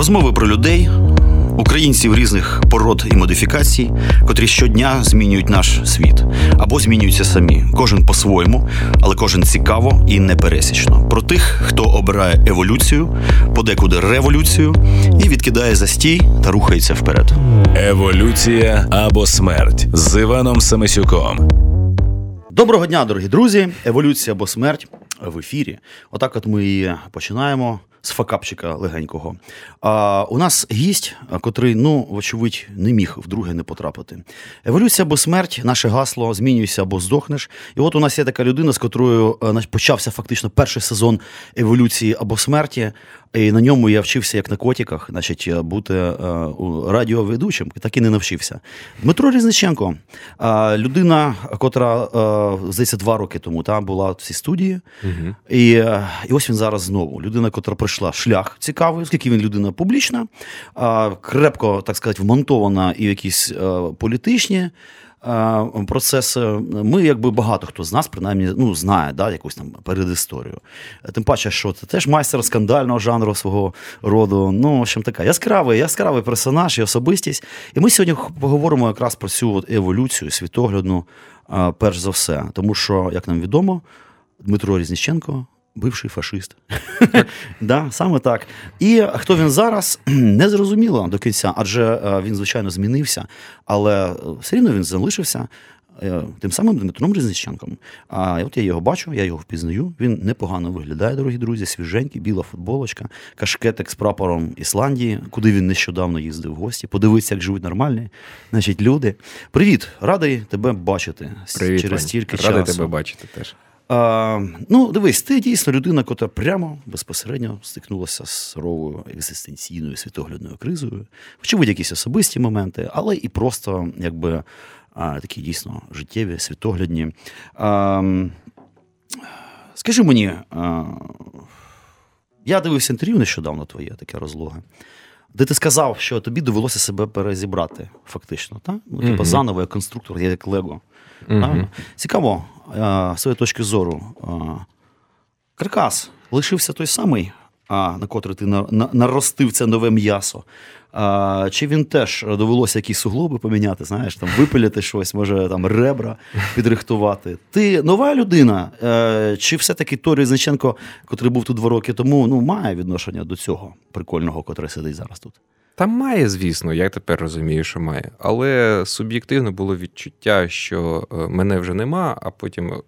Розмови про людей, українців різних пород і модифікацій, котрі щодня змінюють наш світ або змінюються самі. Кожен по-своєму, але кожен цікаво і непересічно. Про тих, хто обирає еволюцію, подекуди революцію і відкидає застій та рухається вперед. Еволюція або смерть з Іваном Самисюком. Доброго дня, дорогі друзі! Еволюція або смерть в ефірі. Отак, от ми і починаємо з факапчика легенького. А у нас гість, котрий, ну, вочевидь, не міг вдруге не потрапити. Еволюція або смерть, наше гасло, змінюйся або здохнеш. І от у нас є така людина, з котрою е, почався фактично перший сезон еволюції або смерті. І на ньому я вчився як на котиках, значить, е, бути е, радіоведучим, так і не навчився. Дмитро Різниченко, е, людина, котра, здається, два роки тому та, була в цій студії. Угу. І і ось він зараз знову. Людина, котра пройшла шлях цікавий, оскільки він людина публічна, крепко, так сказати, вмонтована і якісь е, політичні. Е, процеси. Ми, якби багато хто з нас, принаймні, ну, знає да, якусь там передісторію. Тим паче, що це теж майстер скандального жанру свого роду. Ну, в общем, така яскравий, яскравий персонаж і особистість. І ми сьогодні поговоримо якраз про цю от еволюцію світоглядну, е, перш за все. Тому що, як нам відомо, Дмитро Різніченко бивший фашист. да, Саме так. І хто він зараз, не зрозуміло до кінця, адже е, він, звичайно, змінився, але е, все рівно він залишився. Е, тим самим Дмитром Різниченком. А от я його бачу, я його впізнаю. Він непогано виглядає, дорогі друзі, свіженький, біла футболочка, кашкетик з прапором Ісландії, куди він нещодавно їздив в гості. Подивитися, як живуть нормальні значить, люди. Привіт, радий тебе бачити Привіт, через стільки часу. Радий тебе бачити теж. А, Ну, дивись, ти дійсно людина, яка прямо безпосередньо стикнулася з суровою екзистенційною світоглядною кризою, очевидь, якісь особисті моменти, але і просто якби а, такі дійсно життєві, світоглядні. А, Скажи мені, а, я дивився інтерв'ю нещодавно твоє таке розлоге. Де ти сказав, що тобі довелося себе перезібрати, фактично, так? Ну, типу, mm-hmm. заново як конструктор, як Лего. Mm-hmm. Цікаво, своєї точки зору. Каркас лишився той самий, на котрий ти наростив це нове м'ясо. Чи він теж довелося якісь суглоби поміняти, знаєш, там випиляти щось, може там ребра підрихтувати? Ти нова людина? Е, чи все-таки Торій Значенко, котрий був тут два роки тому, ну, має відношення до цього прикольного, котрий сидить зараз тут? Та має, звісно, я тепер розумію, що має. Але суб'єктивно було відчуття, що е, мене вже нема, а потім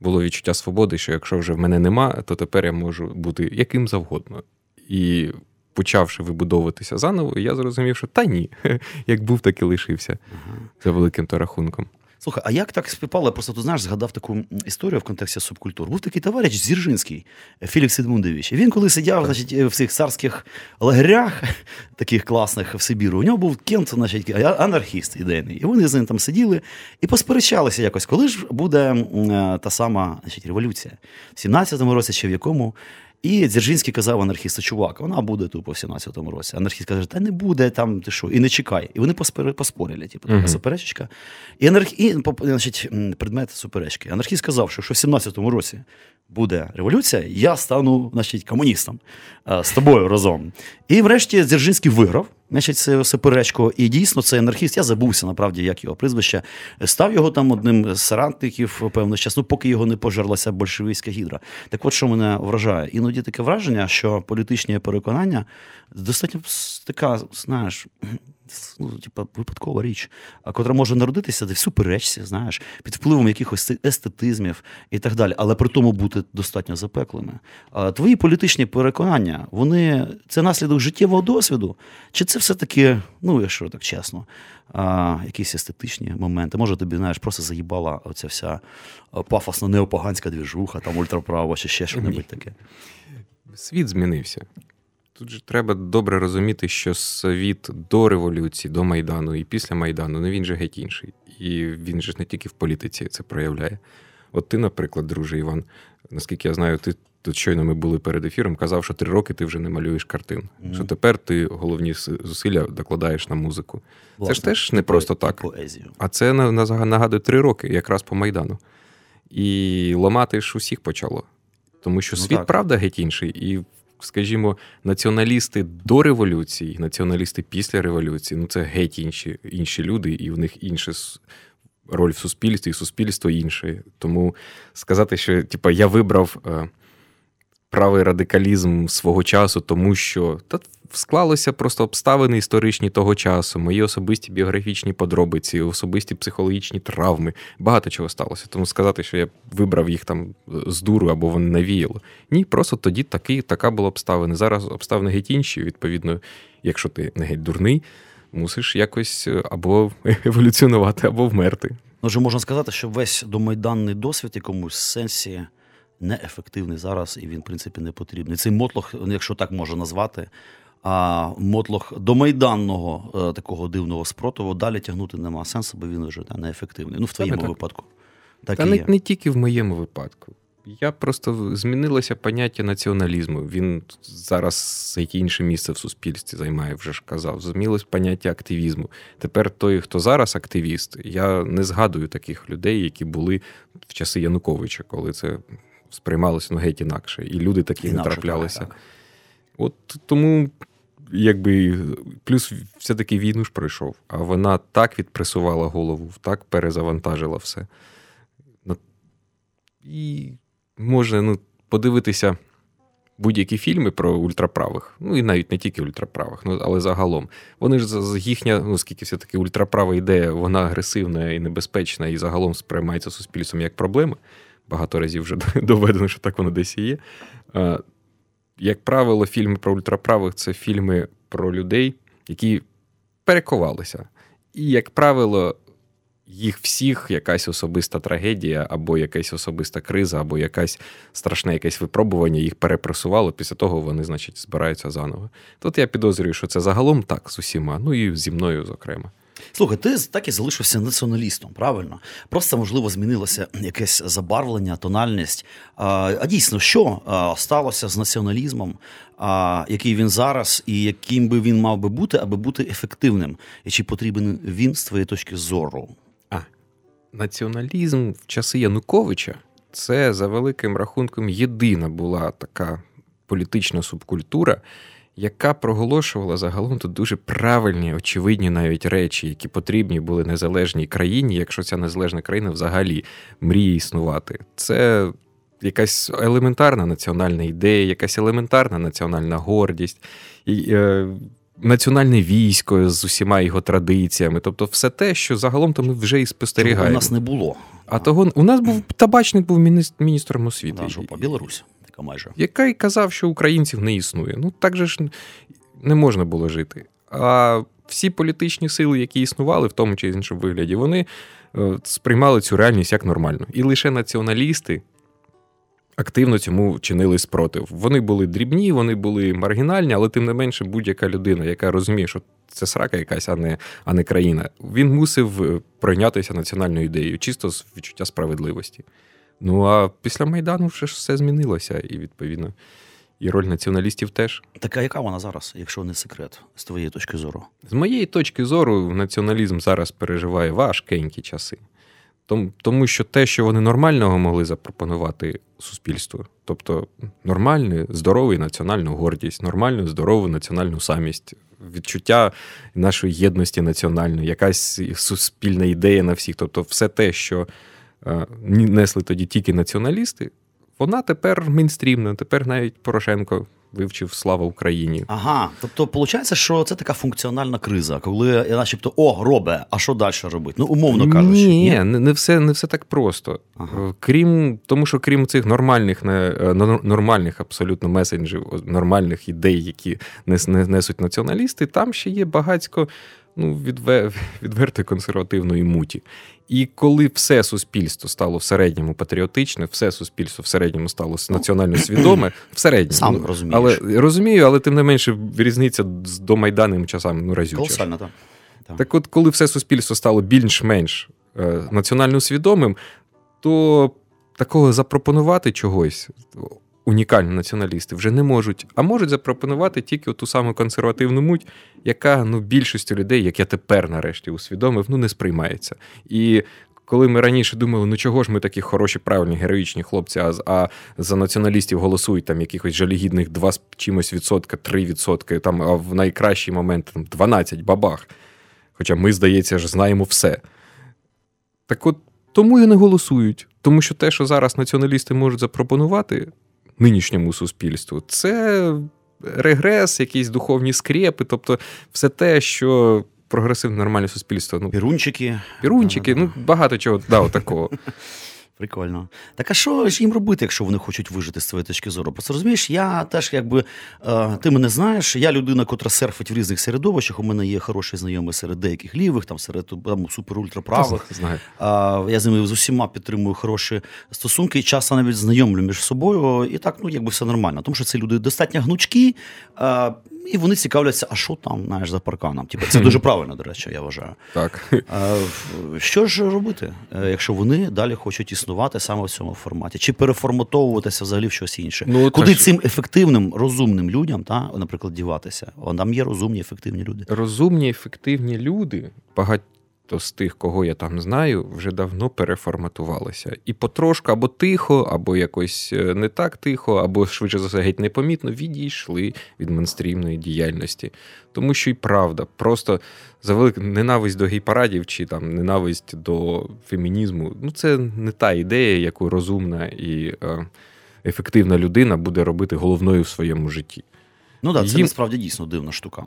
було відчуття свободи, що якщо вже в мене нема, то тепер я можу бути яким завгодно. І почавши вибудовуватися заново, я зрозумів, що та ні, як був, так і лишився за великим то рахунком. Слухай, а як так співпало? Я просто ти знаєш, згадав таку історію в контексті субкультур. Був такий товариш Зіржинський, Філікс Едмундович. І він, коли сидяв значить, в цих царських лагерях, таких класних в Сибіру, у нього був кент, значить, анархіст ідейний. І вони з ним там сиділи і посперечалися якось, коли ж буде та сама значить, революція в 17-му році, чи в якому. І Дзержинський казав анархісту, чувак, вона буде тупо в 17-му році. Анархіст каже, та не буде там, ти що, і не чекай. І вони поспорили, типу, така uh-huh. суперечечка. І анарх... і, значить, предмет суперечки. Анархіст сказав, що, що в 17-му році буде революція, я стану значить, комуністом з тобою разом. І врешті Дзержинський виграв значить, це суперечку. І дійсно цей анархіст, я забувся направді, як його прізвище, став його там одним з соратників певний час, ну поки його не пожерлася большевицька гідра. Так от що мене вражає, іноді таке враження, що політичні переконання достатньо така, знаєш ну, типу, випадкова річ, котра може народитися в суперечці, знаєш, під впливом якихось естетизмів і так далі, але при тому бути достатньо запеклими. Твої політичні переконання, вони це наслідок життєвого досвіду? Чи це все-таки, ну, якщо так чесно, якісь естетичні моменти? Може, тобі знаєш, просто заїбала оця вся пафосно неопаганська двіжуха, там ультраправа чи ще щось таке? Світ змінився. Тут же треба добре розуміти, що світ до революції, до Майдану і після Майдану, ну він же геть інший. І він же не тільки в політиці це проявляє. От ти, наприклад, друже Іван, наскільки я знаю, ти тут щойно ми були перед ефіром, казав, що три роки ти вже не малюєш картин. Mm-hmm. Що тепер ти головні зусилля докладаєш на музику. Власне, це ж теж не просто так. Поезію. А це нагадує три роки, якраз по Майдану. І ламати ж усіх почало. Тому що ну, світ, так. правда, геть інший. І скажімо, націоналісти до революції, націоналісти після революції ну це геть інші інші люди, і в них інша роль в суспільстві, і суспільство інше. Тому сказати, що типу, я вибрав е, правий радикалізм свого часу, тому що та склалося просто обставини історичні того часу, мої особисті біографічні подробиці, особисті психологічні травми. Багато чого сталося. Тому сказати, що я вибрав їх там з дуру або вони навіяло. Ні, просто тоді таки, така була обставина. Зараз обставини геть інші. Відповідно, якщо ти не геть дурний, мусиш якось е, або еволюціонувати, або вмерти. Ну, вже можна сказати, що весь домайданний досвід якомусь сенсі неефективний зараз, і він, в принципі, не потрібний. Цей мотлох, якщо так можна назвати, а мотлох до майданного е, такого дивного спротиву далі тягнути нема сенсу, бо він вже неефективний. Ну, в твоєму так. випадку. Так Та і не, є. не тільки в моєму випадку. Я просто змінилося поняття націоналізму. Він зараз яке інше місце в суспільстві займає, вже ж казав. Змінилось поняття активізму. Тепер той, хто зараз активіст, я не згадую таких людей, які були в часи Януковича, коли це сприймалося ну, геть інакше. І люди такі інакше, не траплялися. Так, так. От тому якби плюс все-таки війну ж пройшов, а вона так відпресувала голову, так перезавантажила все. І можна ну, подивитися будь-які фільми про ультраправих, ну і навіть не тільки ультраправих, ну, але загалом. Вони ж їхня, ну скільки все-таки ультраправа ідея, вона агресивна і небезпечна, і загалом сприймається суспільством як проблема. Багато разів вже доведено, що так воно десь і є як правило, фільми про ультраправих це фільми про людей, які перекувалися. І, як правило, їх всіх якась особиста трагедія, або якась особиста криза, або якась страшне якесь випробування їх перепресувало. Після того вони, значить, збираються заново. Тут я підозрюю, що це загалом так з усіма, ну і зі мною, зокрема. Слухай, ти так і залишився націоналістом, правильно? Просто, можливо, змінилося якесь забарвлення, тональність. А дійсно, що сталося з націоналізмом, який він зараз, і яким би він мав би бути, аби бути ефективним? І чи потрібен він з твоєї точки зору? А націоналізм в часи Януковича це за великим рахунком єдина була така політична субкультура яка проголошувала загалом тут дуже правильні, очевидні навіть речі, які потрібні були незалежній країні, якщо ця незалежна країна взагалі мріє існувати. Це якась елементарна національна ідея, якась елементарна національна гордість. І, е, Національне військо з усіма його традиціями, тобто все те, що загалом то ми вже і спостерігаємо. У нас не було. А того у нас був табачник був міністром освіти. Да, жопа, Білорусь така майже. Яка й казав, що українців не існує. Ну так же ж не можна було жити. А всі політичні сили, які існували в тому чи іншому вигляді, вони е, сприймали цю реальність як нормальну. І лише націоналісти. Активно цьому чинили спротив. Вони були дрібні, вони були маргінальні, але тим не менше, будь-яка людина, яка розуміє, що це срака якась, а не а не країна, він мусив е, пройнятися національною ідеєю, чисто з відчуття справедливості. Ну а після Майдану вже ж все змінилося, і відповідно. І роль націоналістів теж. Така яка вона зараз, якщо не секрет, з твоєї точки зору? З моєї точки зору, націоналізм зараз переживає важкенькі часи. Тому що те, що вони нормального могли запропонувати суспільству, тобто нормальну, здорову національну гордість, нормальну, здорову національну самість, відчуття нашої єдності національної, якась суспільна ідея на всіх, тобто все те, що несли тоді тільки націоналісти, вона тепер мейнстрімна, тепер навіть Порошенко. Вивчив слава Україні. Ага, тобто, виходить, що це така функціональна криза, коли начебто о, робе, а що далі робити? Ну, умовно кажучи. Ні, ні? не все не все так просто. Ага. Е, крім тому, що крім цих нормальних, е, нормальних абсолютно месенджів, нормальних ідей, які несуть націоналісти, там ще є багатько ну, відверто консервативної муті. І коли все суспільство стало в середньому патріотичне, все суспільство в середньому стало національно свідоме, в середньому Сам ну, розумієш. але розумію, але тим не менше різниця з домайданними часами ну разюча. Колосально, так. Так, от, коли все суспільство стало більш-менш е, національно свідомим, то такого запропонувати чогось унікальні націоналісти вже не можуть, а можуть запропонувати тільки ту саму консервативну муть, яка ну більшістю людей, як я тепер нарешті усвідомив, ну не сприймається. І коли ми раніше думали, ну чого ж ми такі хороші, правильні, героїчні хлопці, а а за націоналістів голосують там якихось жалігідних 2 з чимось відсотка, 3 відсотки, там, а в найкращий момент там 12 бабах. Хоча ми, здається, ж знаємо все. Так от тому і не голосують. Тому що те, що зараз націоналісти можуть запропонувати нинішньому суспільству, це регрес, якісь духовні скрепи, тобто все те, що прогресивне нормальне суспільство. Ну, Пірунчики. Пірунчики, ну багато чого да, такого. Прикольно. Так а що ж їм робити, якщо вони хочуть вижити з своєї точки зору? Просто розумієш, я теж якби е, ти мене знаєш, я людина, котра серфить в різних середовищах. У мене є хороший знайомий серед деяких лівих, там серед там, супер-ультраправих. Знаю. Е, я з ними з усіма підтримую хороші стосунки і часто навіть знайомлю між собою. І так, ну якби все нормально. Тому що це люди достатньо гнучкі. Е, і вони цікавляться, а що там знаєш, за парканом. Типу, це дуже правильно, до речі, я вважаю. Так. А, Що ж робити, е, якщо вони далі хочуть існувати саме в цьому форматі? Чи переформатовуватися взагалі в щось інше? Ну, Куди цим ефективним, розумним людям, та, наприклад, діватися? Там є розумні, ефективні люди. Розумні, ефективні люди, багать то з тих, кого я там знаю, вже давно переформатувалися. І потрошку або тихо, або якось е, не так тихо, або швидше за все геть непомітно відійшли від мейнстрімної діяльності. Тому що і правда, просто за велику ненависть до гей-парадів чи там ненависть до фемінізму ну це не та ідея, яку розумна і е, ефективна людина буде робити головною в своєму житті. Ну так, це Їм... насправді дійсно дивна штука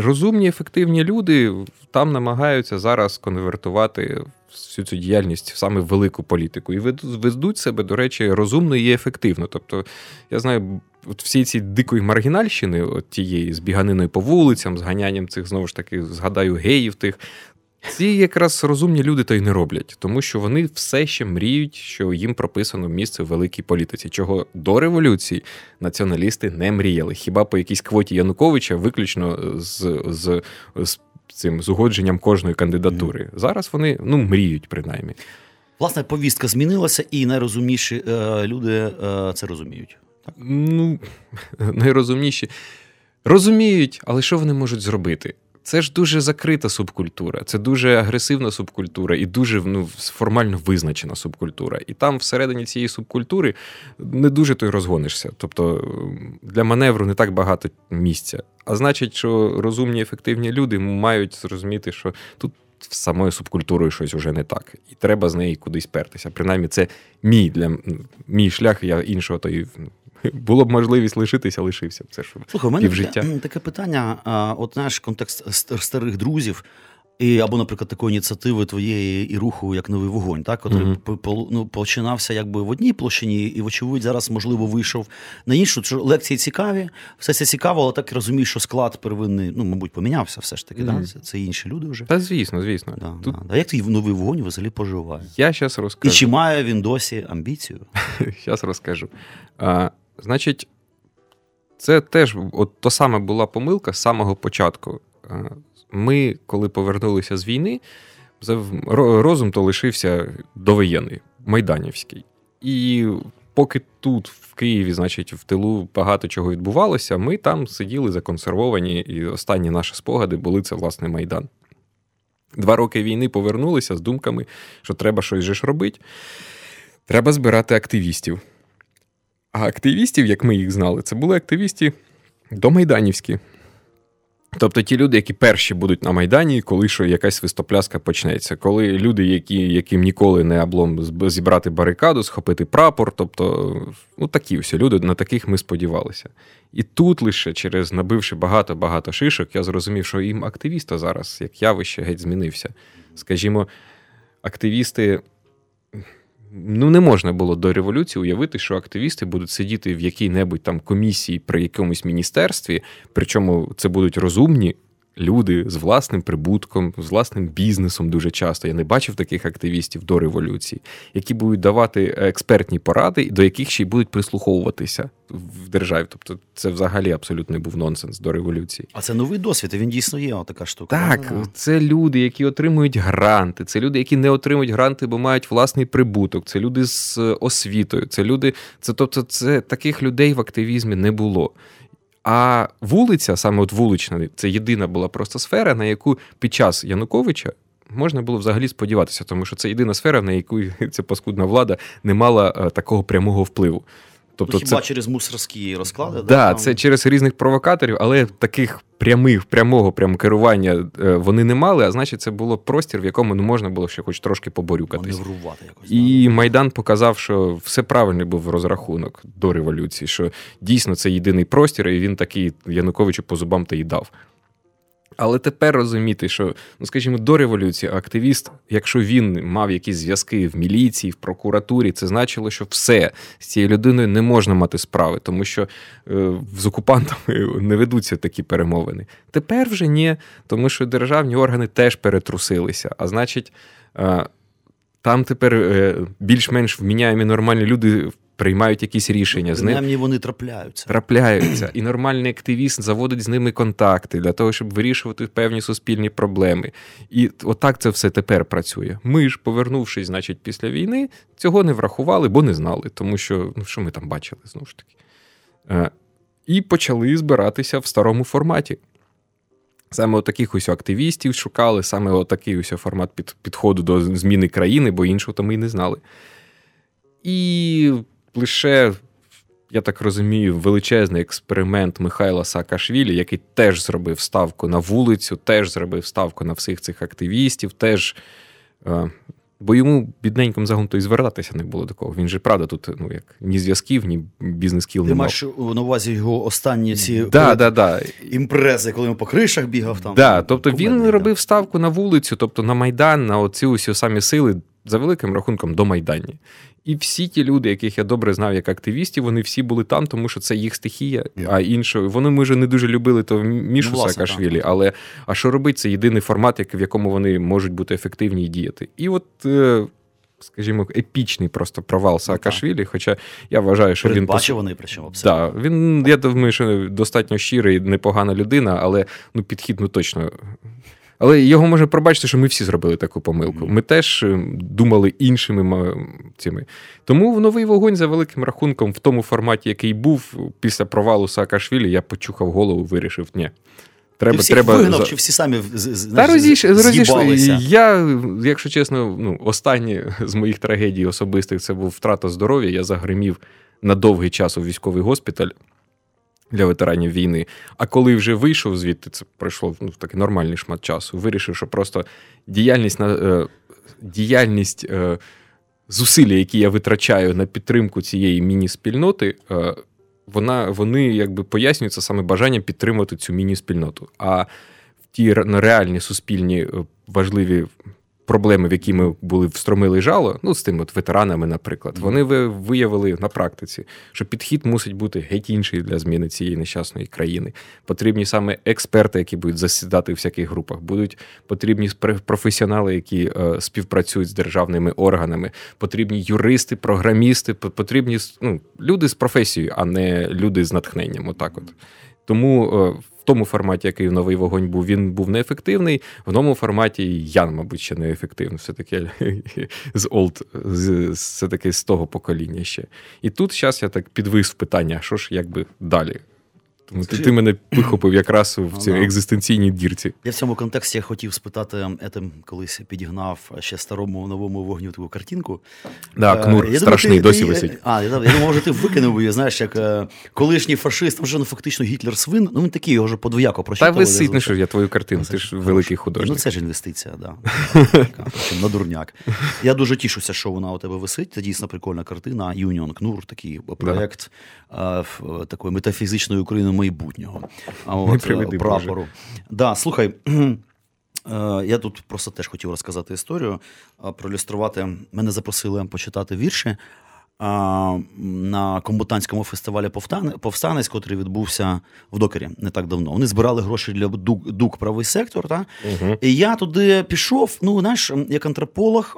розумні, ефективні люди там намагаються зараз конвертувати всю цю діяльність в саме велику політику. І ведуть себе, до речі, розумно і ефективно. Тобто, я знаю, от всі ці дикої маргінальщини, от тієї з біганиною по вулицям, з ганянням цих знову ж таки, згадаю, геїв тих. Ці якраз розумні люди то й не роблять, тому що вони все ще мріють, що їм прописано місце в великій політиці, чого до революції націоналісти не мріяли. Хіба по якійсь квоті Януковича виключно з з, з цим з угодженням кожної кандидатури. Зараз вони ну мріють, принаймні. Власне, повістка змінилася, і найрозумніші е, люди е, це розуміють. Так? Ну найрозумніші розуміють, але що вони можуть зробити? Це ж дуже закрита субкультура, це дуже агресивна субкультура і дуже ну, формально визначена субкультура. І там всередині цієї субкультури не дуже той розгонишся. Тобто для маневру не так багато місця. А значить, що розумні, ефективні люди мають зрозуміти, що тут з самою субкультурою щось вже не так, і треба з неї кудись пертися. Принаймні, це мій для мій шлях. Я іншого то і було б можливість лишитися, лишився б. Це ж Слухай, у мене таке, таке питання. От знаєш, контекст старих друзів. І або, наприклад, такої ініціативи твоєї і руху, як новий вогонь, так, який mm-hmm. ну, починався якби в одній площині, і, вочевидь, зараз, можливо, вийшов на іншу. Що лекції цікаві, все це цікаво, але так розумієш, що склад первинний, ну, мабуть, помінявся все ж таки. Mm-hmm. Да? Це, це інші люди вже. Та звісно, звісно. Да, Тут... да. А як твій новий вогонь взагалі поживає? Я зараз розкажу. І чи має він досі амбіцію? Зараз розкажу. А, Значить, це теж от то саме була помилка з самого початку. Е, ми, коли повернулися з війни, розум то лишився довоєнний, майданівський. І поки тут, в Києві, значить, в тилу багато чого відбувалося, ми там сиділи законсервовані, і останні наші спогади були це власне Майдан. Два роки війни повернулися з думками, що треба щось же ж робити. Треба збирати активістів. А активістів, як ми їх знали, це були активісти домайданівські. Тобто ті люди, які перші будуть на Майдані, коли що якась вистопляска почнеться. Коли люди, які, яким ніколи не облом зібрати барикаду, схопити прапор, тобто ну, такі всі люди, на таких ми сподівалися. І тут лише через набивши багато-багато шишок, я зрозумів, що їм активіста зараз, як явище, геть змінився. Скажімо, активісти ну не можна було до революції уявити, що активісти будуть сидіти в якій-небудь там комісії при якомусь міністерстві, причому це будуть розумні люди з власним прибутком, з власним бізнесом дуже часто. Я не бачив таких активістів до революції, які будуть давати експертні поради, до яких ще й будуть прислуховуватися в державі. Тобто, це взагалі абсолютно був нонсенс до революції. А це новий досвід. Він дійсно є. Така штука. Так, це люди, які отримують гранти, це люди, які не отримують гранти, бо мають власний прибуток. Це люди з освітою. Це люди, це тобто, це таких людей в активізмі не було. А вулиця, саме от вулична, це єдина була просто сфера, на яку під час Януковича можна було взагалі сподіватися, тому що це єдина сфера, на яку ця паскудна влада не мала е, такого прямого впливу. Тобто, ну, хіба це... через мусорські розклади? Так, да, це через різних провокаторів, але таких прямих, прямого прямо керування е, вони не мали, а значить, це було простір, в якому не можна було ще хоч трошки поборюкатись. якось. І да. Майдан показав, що все правильний був розрахунок до революції, що дійсно це єдиний простір, і він такий Януковичу по зубам та й дав. Але тепер розуміти, що, ну скажімо, до революції активіст, якщо він мав якісь зв'язки в міліції, в прокуратурі, це значило, що все з цією людиною не можна мати справи, тому що е, з окупантами не ведуться такі перемовини. Тепер вже ні, тому що державні органи теж перетрусилися. А значить, е, там тепер е, більш-менш вміняємі нормальні люди приймають якісь рішення. Принаймні вони трапляються. Трапляються. І нормальний активіст заводить з ними контакти для того, щоб вирішувати певні суспільні проблеми. І отак це все тепер працює. Ми ж, повернувшись, значить, після війни, цього не врахували, бо не знали, тому що ну, що ми там бачили знову ж таки. Е, і почали збиратися в старому форматі. Саме таких ось активістів шукали, саме отакий ось формат під, підходу до зміни країни, бо іншого то ми й не знали. І лише, я так розумію, величезний експеримент Михайла Саакашвілі, який теж зробив ставку на вулицю, теж зробив ставку на всіх цих активістів, теж. Е, бо йому бідненьким загон то і звертатися не було до кого. Він же правда тут ну як ні зв'язків, ні бізнес-кіл Ти маєш на увазі його останні ці да, да, да. імпрези, коли він по кришах бігав там. Да, Тобто він робив ставку на вулицю, тобто на Майдан, на оці усі самі сили за великим рахунком до Майдані. І всі ті люди, яких я добре знав як активістів, вони всі були там, тому що це їх стихія. А інше вони ми вже не дуже любили то Мішу ну, Саакашвілі, але а що робити? Це єдиний формат, в якому вони можуть бути ефективні і діяти. І от. Е, скажімо, епічний просто провал Саакашвілі, хоча я вважаю, що він вони причому абсолютно. Да, він, я думаю, що достатньо щирий, непогана людина, але ну підхід ну точно але його можна пробачити, що ми всі зробили таку помилку. Ми теж е, думали іншими цими. Тому в новий вогонь за великим рахунком, в тому форматі, який був після провалу Саакашвілі, я почухав голову, вирішив, ні. Треба, всіх треба... вигнав, чи всі самі Та розійш... Я, якщо чесно, ну, останні з моїх трагедій особистих це був втрата здоров'я. Я загримів на довгий час у військовий госпіталь для ветеранів війни. А коли вже вийшов звідти, це пройшло ну, такий нормальний шмат часу. Вирішив, що просто діяльність на е, діяльність е, зусилля, які я витрачаю на підтримку цієї міні-спільноти, е, вона, вони якби пояснюються саме бажанням підтримувати цю міні-спільноту. А в ті реальні суспільні важливі проблеми, в які ми були встромили жало, ну з тими от ветеранами, наприклад, вони виявили на практиці, що підхід мусить бути геть інший для зміни цієї нещасної країни. Потрібні саме експерти, які будуть засідати у всяких групах, будуть потрібні професіонали, які е, співпрацюють з державними органами, потрібні юристи, програмісти, потрібні ну, люди з професією, а не люди з натхненням. Отак, от тому. Е, в тому форматі, який новий вогонь був, він був неефективний. В новому форматі я, мабуть, ще неефективний. Все-таки з олд, все-таки з того покоління ще. І тут зараз я так підвис питання, що ж якби далі? Тому ти, ти мене вихопив якраз в цій екзистенційній дірці. Я в цьому контексті хотів спитати, етим колись підігнав ще старому новому вогню таку картинку. Да, е, Кнур я страшний, думаю, ти, досі висить. А, я, я думав, може, ти викинув її, знаєш, як е, колишній фашист, вже ну, фактично Гітлер свин, ну він такий, його вже подвояко прочитав. Та висить, ну що я твою картину, ти ж великий художник. Ну це ж інвестиція, да. на дурняк. Я дуже тішуся, що вона у тебе висить. Це дійсно прикольна картина. Юніон Кнур, такий проєкт да. такої метафізичної України майбутнього а от, приведи, прапору. Да, Слухай. Е, я тут просто теж хотів розказати історію, проілюструвати. Мене запросили почитати вірші на комбутанському фестивалі Повстанець, який відбувся в докері не так давно. Вони збирали гроші для дук, дук правий сектор. Та? Угу. І я туди пішов. Ну, знаєш, як антрополог,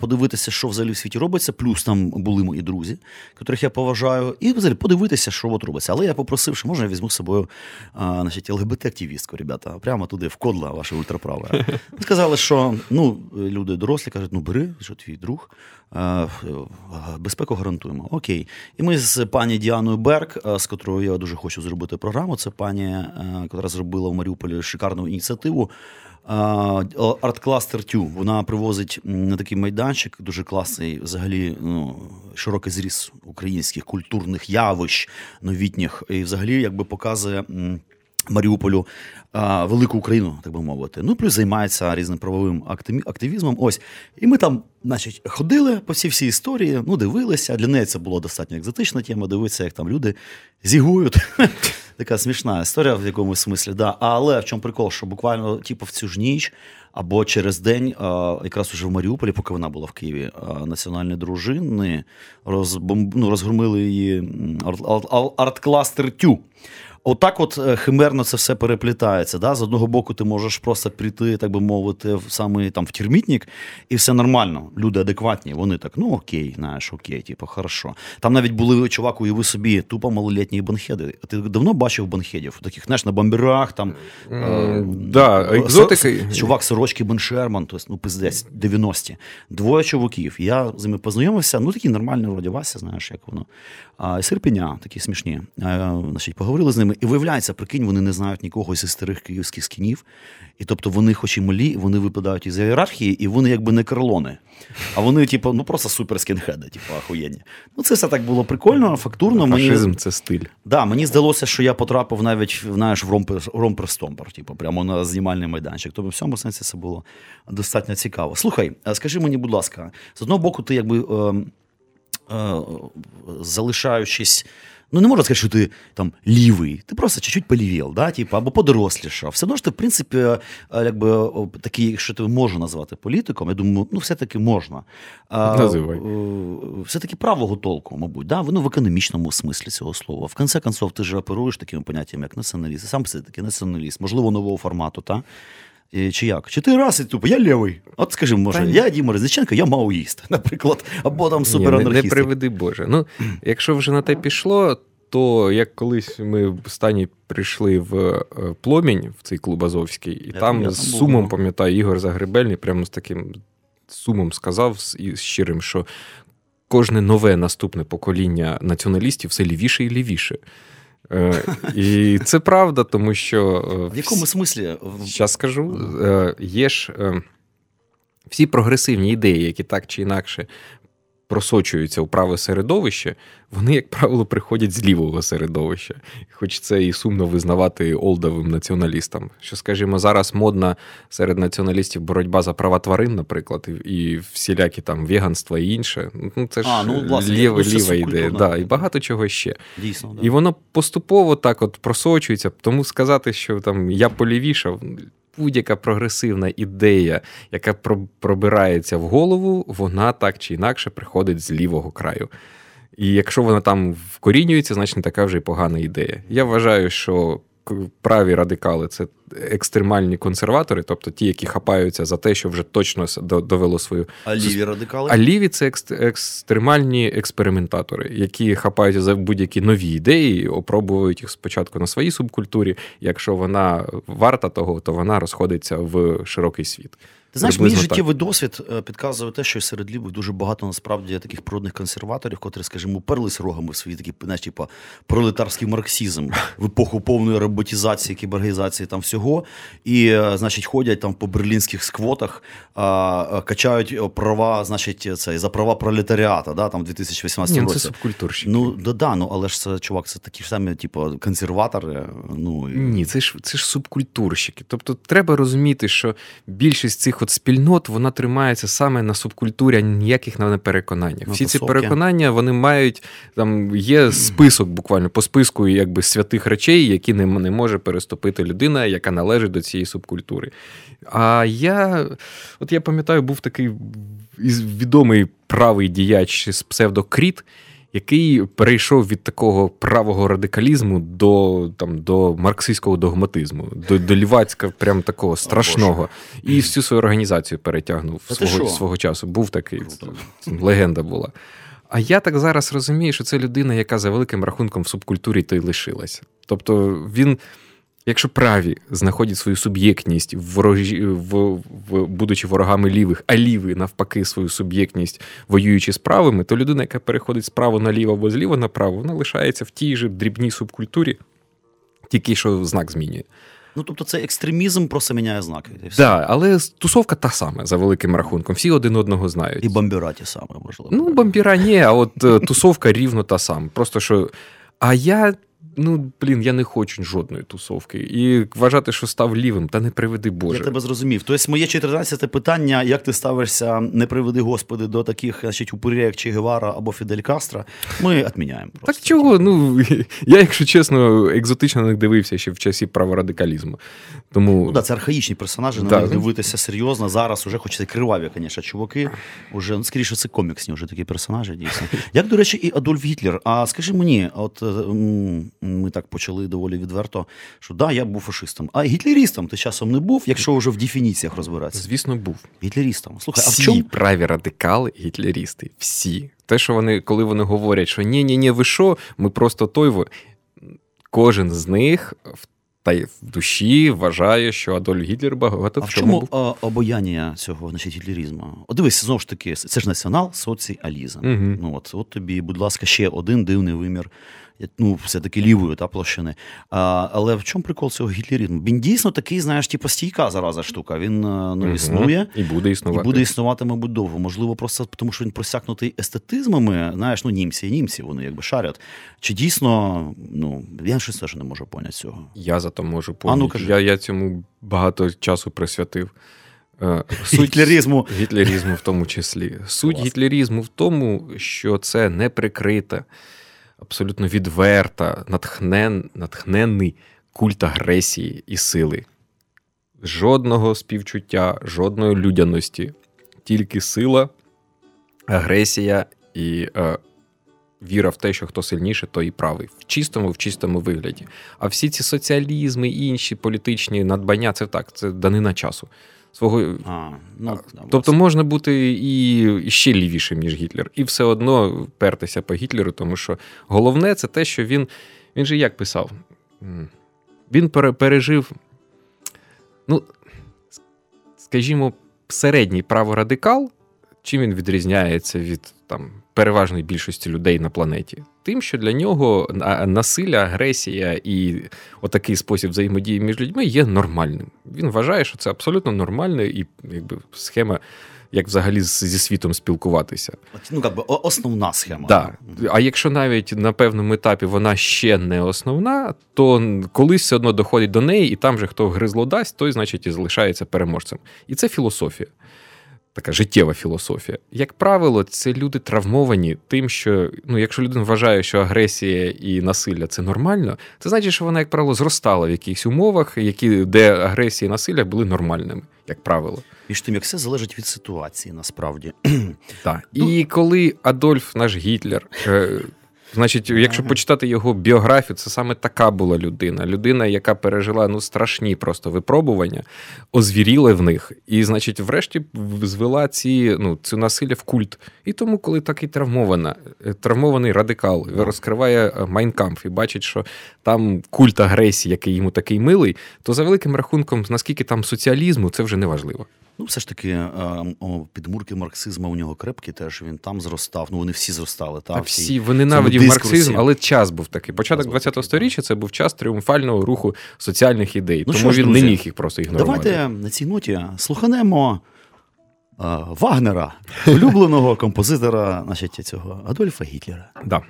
подивитися, що взагалі в світі робиться. Плюс там були мої друзі, яких я поважаю, і взагалі подивитися, що от робиться. Але я попросив, що можна я візьму з собою значить, ЛГБТ-активістку, ребята, прямо туди, в кодла, ваше ультраправе. Сказали, що ну, люди дорослі кажуть, ну бери, що твій друг безпеку гарантуємо. Окей. І ми з пані Діаною Берг, е, з котрою я дуже хочу зробити програму. Це пані, яка зробила в Маріуполі шикарну ініціативу. Арт-кластер Тю. Вона привозить на такий майданчик, дуже класний, взагалі, ну, широкий зріз українських культурних явищ новітніх, і взагалі якби показує. Маріуполю велику Україну, так би мовити. Ну, плюс займається різним правовим активізмом. Ось. І ми там, значить, ходили по всій всій історії, ну, дивилися. Для неї це була достатньо екзотична тема. Дивитися, як там люди зігують. Така смішна історія в якомусь смислі. Да. Але в чому прикол, що буквально типу, в цю ж ніч або через день, якраз уже в Маріуполі, поки вона була в Києві, національні дружини розбомб... ну, розгромили її арт-кластер Тю. Отак, от е, химерно це все переплітається. Да? З одного боку, ти можеш просто прийти, так би мовити, в саме там в тюрмітник, і все нормально. Люди адекватні. Вони так, ну окей, знаєш, окей, типу, хорошо. Там навіть були чувак, уяви собі, тупо малолітні банхеди. Ти давно бачив банхедів? Таких, знаєш, на бомберах там. Mm, да, екзотики. Чувак, сорочки Бен Шерман, тобто, ну, пиздець, 90-ті. Двоє чуваків. Я з ними познайомився, ну такі нормальні вроді Вася, знаєш, як воно. А, Серпеня, такі смішні. А, значить, Поговорили з ними. І виявляється, прикинь, вони не знають нікого зі старих київських скінів. І тобто вони, хоч і малі, вони випадають із ієрархії, і вони якби не карлони. А вони, типу, ну просто супер скінхеди, типу, ахуєнні. Ну, це все так було прикольно, фактурно. Фашизм мені... це стиль. Да, Мені здалося, що я потрапив навіть знаєш, в ромпер-стомпер, типу, прямо на знімальний майданчик. Тобто в цьому сенсі це було достатньо цікаво. Слухай, скажи мені, будь ласка, з одного боку, ти якби. Е, е, залишаючись Ну, не можна сказати, що ти там лівий, ти просто чуть-чуть полівів, да? типу, або подорослішав. Все одно ж ти, в принципі, е, якби такий, якщо ти можу назвати політиком, я думаю, ну все-таки можна. Називай. Все-таки правого толку, мабуть, да? воно в економічному смислі цього слова. В кінці концов, ти ж оперуєш такими поняттями, як націоналіст. Сам все таки націоналіст, можливо, нового формату, та? Чи як? Чи ти раз і тупо, я лівий. От скажи, може, Та я Діма Резниченко, я маоїст, наприклад, або там суперанархіст. Не, не приведи Боже. Ну, якщо вже на те пішло, то як колись ми в стані прийшли в е, пломінь в цей клуб Азовський, і я там з сумом, пам'ятаю, Ігор Загребельний прямо з таким сумом сказав і щирим, що кожне нове наступне покоління націоналістів все лівіше і лівіше. Е, і це правда, тому що. Е, в якому смислі? Зараз скажу. Е, є ж всі прогресивні ідеї, які так чи інакше просочуються у праве середовище, вони, як правило, приходять з лівого середовища. Хоч це і сумно визнавати олдовим націоналістам. Що, скажімо, зараз модна серед націоналістів боротьба за права тварин, наприклад, і всілякі там веганства і інше. Ну, Це ж а, ну, власне, ліва, ліва ідея. Да, І багато чого ще. Дійсно, да. І воно поступово так от просочується. Тому сказати, що там я полівішав будь-яка прогресивна ідея, яка пробирається в голову, вона так чи інакше приходить з лівого краю. І якщо вона там вкорінюється, значить не така вже й погана ідея. Я вважаю, що праві радикали це екстремальні консерватори, тобто ті, які хапаються за те, що вже точно довело свою. А ліві радикали? А ліві це екстремальні експериментатори, які хапаються за будь-які нові ідеї, опробують їх спочатку на своїй субкультурі. Якщо вона варта того, то вона розходиться в широкий світ. Ти знаєш, мій життєвий досвід е, підказує те, що серед лівих дуже багато насправді таких природних консерваторів, котрі, скажімо, уперлись рогами в свій такий знаєш, типу, пролетарський марксизм в епоху повної роботізації, кібергізації там всього. І, е, значить, ходять там по берлінських сквотах, а, качають права, значить, це за права пролетаріата, да, там в 2018 Ні, ну, році. Це субкультурщики. Ну, да, да, ну але ж це чувак, це такі ж самі, типу, консерватори. Ну, і... Ні, це ж це ж субкультурщики. Тобто, треба розуміти, що більшість цих от спільнот вона тримається саме на субкультурі, а ніяких на переконаннях. Всі ці переконання вони мають там є список, буквально по списку якби святих речей, які не, не може переступити людина, яка належить до цієї субкультури. А я, от я пам'ятаю, був такий відомий правий діяч з псевдокріт який перейшов від такого правого радикалізму до там, до марксистського догматизму, до до лівацька, прям такого страшного. О, і всю свою організацію перетягнув свого свого часу. Був такий легенда була. А я так зараз розумію, що це людина, яка за великим рахунком в субкультурі то й лишилася. Тобто він Якщо праві знаходять свою суб'єктність, ворожі, в, в, будучи ворогами лівих, а ліві, навпаки, свою суб'єктність, воюючи з правими, то людина, яка переходить справа наліво або зліва направо, вона лишається в тій же дрібній субкультурі, тільки що знак змінює. Ну, тобто, це екстремізм просто міняє знаки. Так, да, але тусовка та сама за великим рахунком. Всі один одного знають. І бомбіра ті саме, можливо. Ну, бомбіра ні, а от е, тусовка рівно та сама. Просто що. А я ну блін, я не хочу жодної тусовки. І вважати, що став лівим, та не приведи Боже. Я тебе зрозумів. Тобто, моє 14 питання: як ти ставишся, не приведи Господи, до таких, значить, упорів, як Че Гевара або Фідель Кастро, ми відміняємо. Так чого? Ну я, якщо чесно, екзотично не дивився ще в часі праворадикалізму. Тому ну, да, це архаїчні персонажі, на да. них дивитися серйозно. Зараз уже хочеться криваві, звісно, чуваки. Уже ну, скоріше, це коміксні вже такі персонажі, дійсно. Як, до речі, і Адольф Гітлер. А скажи мені, от ми так почали доволі відверто, що да, я був фашистом. А гітлерістом ти часом не був, якщо вже в дефініціях розбиратися. Звісно, був. Гітлерістом. Слухай, Всі а в чому? праві радикали гітлерісти. Всі. Те, що вони, коли вони говорять, що ні, ні, ні, ви що, ми просто той. Кожен з них в та й в душі вважає, що Адольф Гітлер багато а в чому був. А, обояння цього значить, гітлерізму? О, дивись, знову ж таки, це ж націонал-соціалізм. Угу. Ну от, от тобі, будь ласка, ще один дивний вимір ну, все-таки лівої та площини. А, Але в чому прикол цього гітлерізму? Він дійсно такий, знаєш, типу стійка зараза штука. Він е, ну, існує і буде існувати. І буде існувати, мабуть, довго. Можливо, просто тому, що він просякнутий естетизмами. Знаєш, ну німці, німці, вони якби шарять. Чи дійсно, ну я щось теж не можу поняти цього. Я зато можу поняти. А, ну, кажи. Я, я цьому багато часу присвятив. Е, суть гітлерізму гітлерізму в тому числі. Суть гітлерізму в тому, що це не прикрита абсолютно відверта, натхнен, натхненний культ агресії і сили. Жодного співчуття, жодної людяності, тільки сила, агресія і е, віра в те, що хто сильніше, той і правий. В чистому, в чистому вигляді. А всі ці соціалізми і інші політичні надбання це так, це данина часу свого. А, ну, Тобто можна бути і ще лівішим, ніж Гітлер, і все одно пертися по Гітлеру, тому що головне це те, що він він же як писав? Він пережив, ну, скажімо, середній праворадикал, чим він відрізняється від там переважної більшості людей на планеті, тим, що для нього насилля, агресія і отакий спосіб взаємодії між людьми є нормальним. Він вважає, що це абсолютно нормальна і якби схема. Як взагалі зі світом спілкуватися. Ну, як би основна схема. Да. А якщо навіть на певному етапі вона ще не основна, то колись все одно доходить до неї, і там же хто гризло дасть, той, значить, і залишається переможцем. І це філософія така життєва філософія. Як правило, це люди травмовані тим, що ну, якщо людина вважає, що агресія і насилля це нормально, це значить, що вона, як правило, зростала в якихось умовах, які, де агресія і насилля були нормальними, як правило. І ж тим, як все залежить від ситуації, насправді. Так. І коли Адольф, наш Гітлер, е, Значить, якщо почитати його біографію, це саме така була людина. Людина, яка пережила ну страшні просто випробування, озвіріла в них, і, значить, врешті звела ці ну цю насилля в культ. І тому, коли такий травмована, е, травмований радикал розкриває е, Майнкамф і бачить, що там культ агресії, який йому такий милий, то за великим рахунком, наскільки там соціалізму, це вже не важливо. Ну, все ж таки, е, підмурки марксизму у нього крепкі, теж він там зростав. Ну, вони всі зростали. Та, так, всі вони навіть марксизм, але час був такий. Початок ХХ століття це був час тріумфального руху соціальних ідей. Ну, тому ж, він друзі, не міг їх просто ігнорувати. Давайте на цій ноті слуханемо а, Вагнера, улюбленого композитора значить, цього Адольфа Гітлера. Да.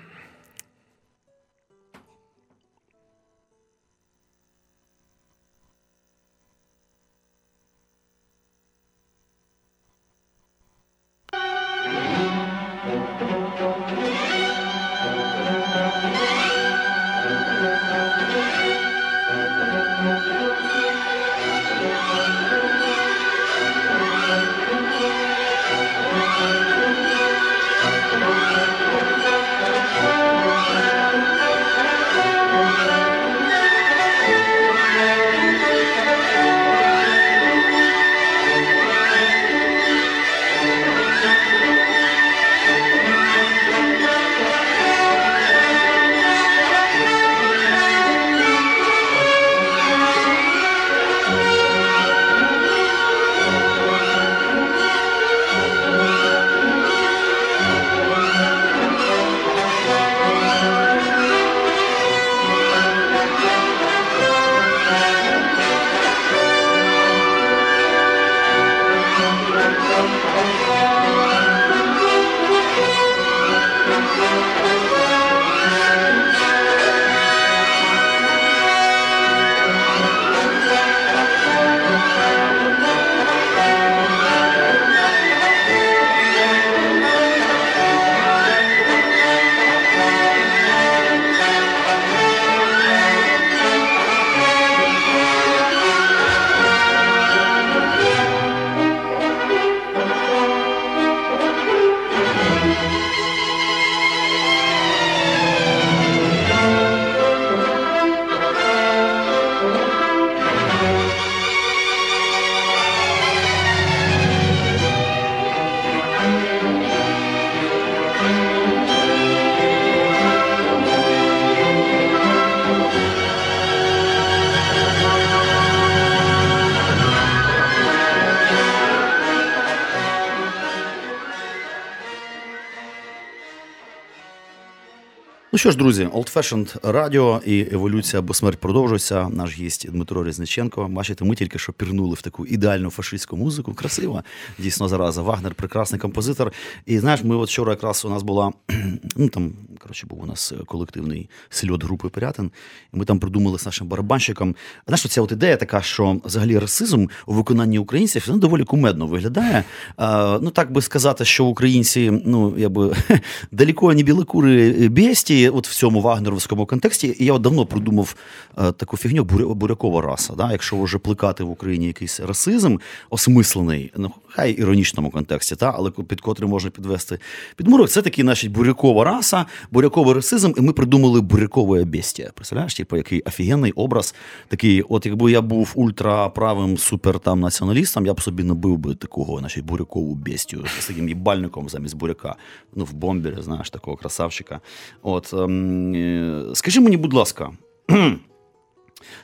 Що ж, друзі, Old Fashioned радіо і еволюція або смерть продовжується. Наш гість Дмитро Різниченко. Бачите, ми тільки що пірнули в таку ідеальну фашистську музику. Красива, дійсно зараза. Вагнер, прекрасний композитор. І знаєш, ми от вчора якраз у нас була ну там, коротше, був у нас колективний сльот групи Пирятин. І ми там придумали з нашим барабанщиком. Знаєш, ця от ідея така, що взагалі расизм у виконанні українців він доволі кумедно виглядає. А, ну так би сказати, що українці, ну якби далеко не білокури бєсті, от в цьому вагнеровському контексті. І я от давно придумав а, таку фігню бурякова раса. Да? Якщо вже плекати в Україні якийсь расизм осмислений, ну хай іронічному контексті, та але під котрий можна підвести підмурок, це такий, значить, бурякова раса, буряковий расизм, і ми придумали бурякове бестія. Представляєш, типу, який офігенний образ. Такий, от якби я був ультраправим супер там націоналістом, я б собі набив би такого, значить, бурякову бестію з таким їбальником замість буряка. Ну, в бомбері, знаєш, такого красавчика. От ем, е, скажи мені, будь ласка.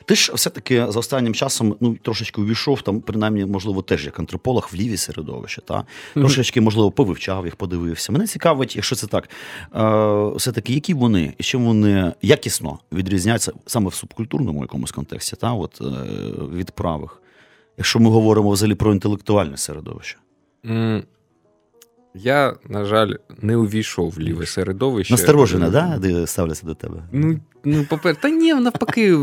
Ти ж все-таки за останнім часом ну, трошечки увійшов, там, принаймні, можливо, теж як антрополог в ліві середовище, та? трошечки, можливо, повивчав їх, подивився. Мене цікавить, якщо це так, е, все-таки, які вони і чим вони якісно відрізняються саме в субкультурному якомусь контексті, та? От, е, від правих, якщо ми говоримо взагалі про інтелектуальне середовище. Я, на жаль, не увійшов в ліве середовище. Насторожено, да? Ставляться до тебе? Ну, ну попер... Та ні, навпаки,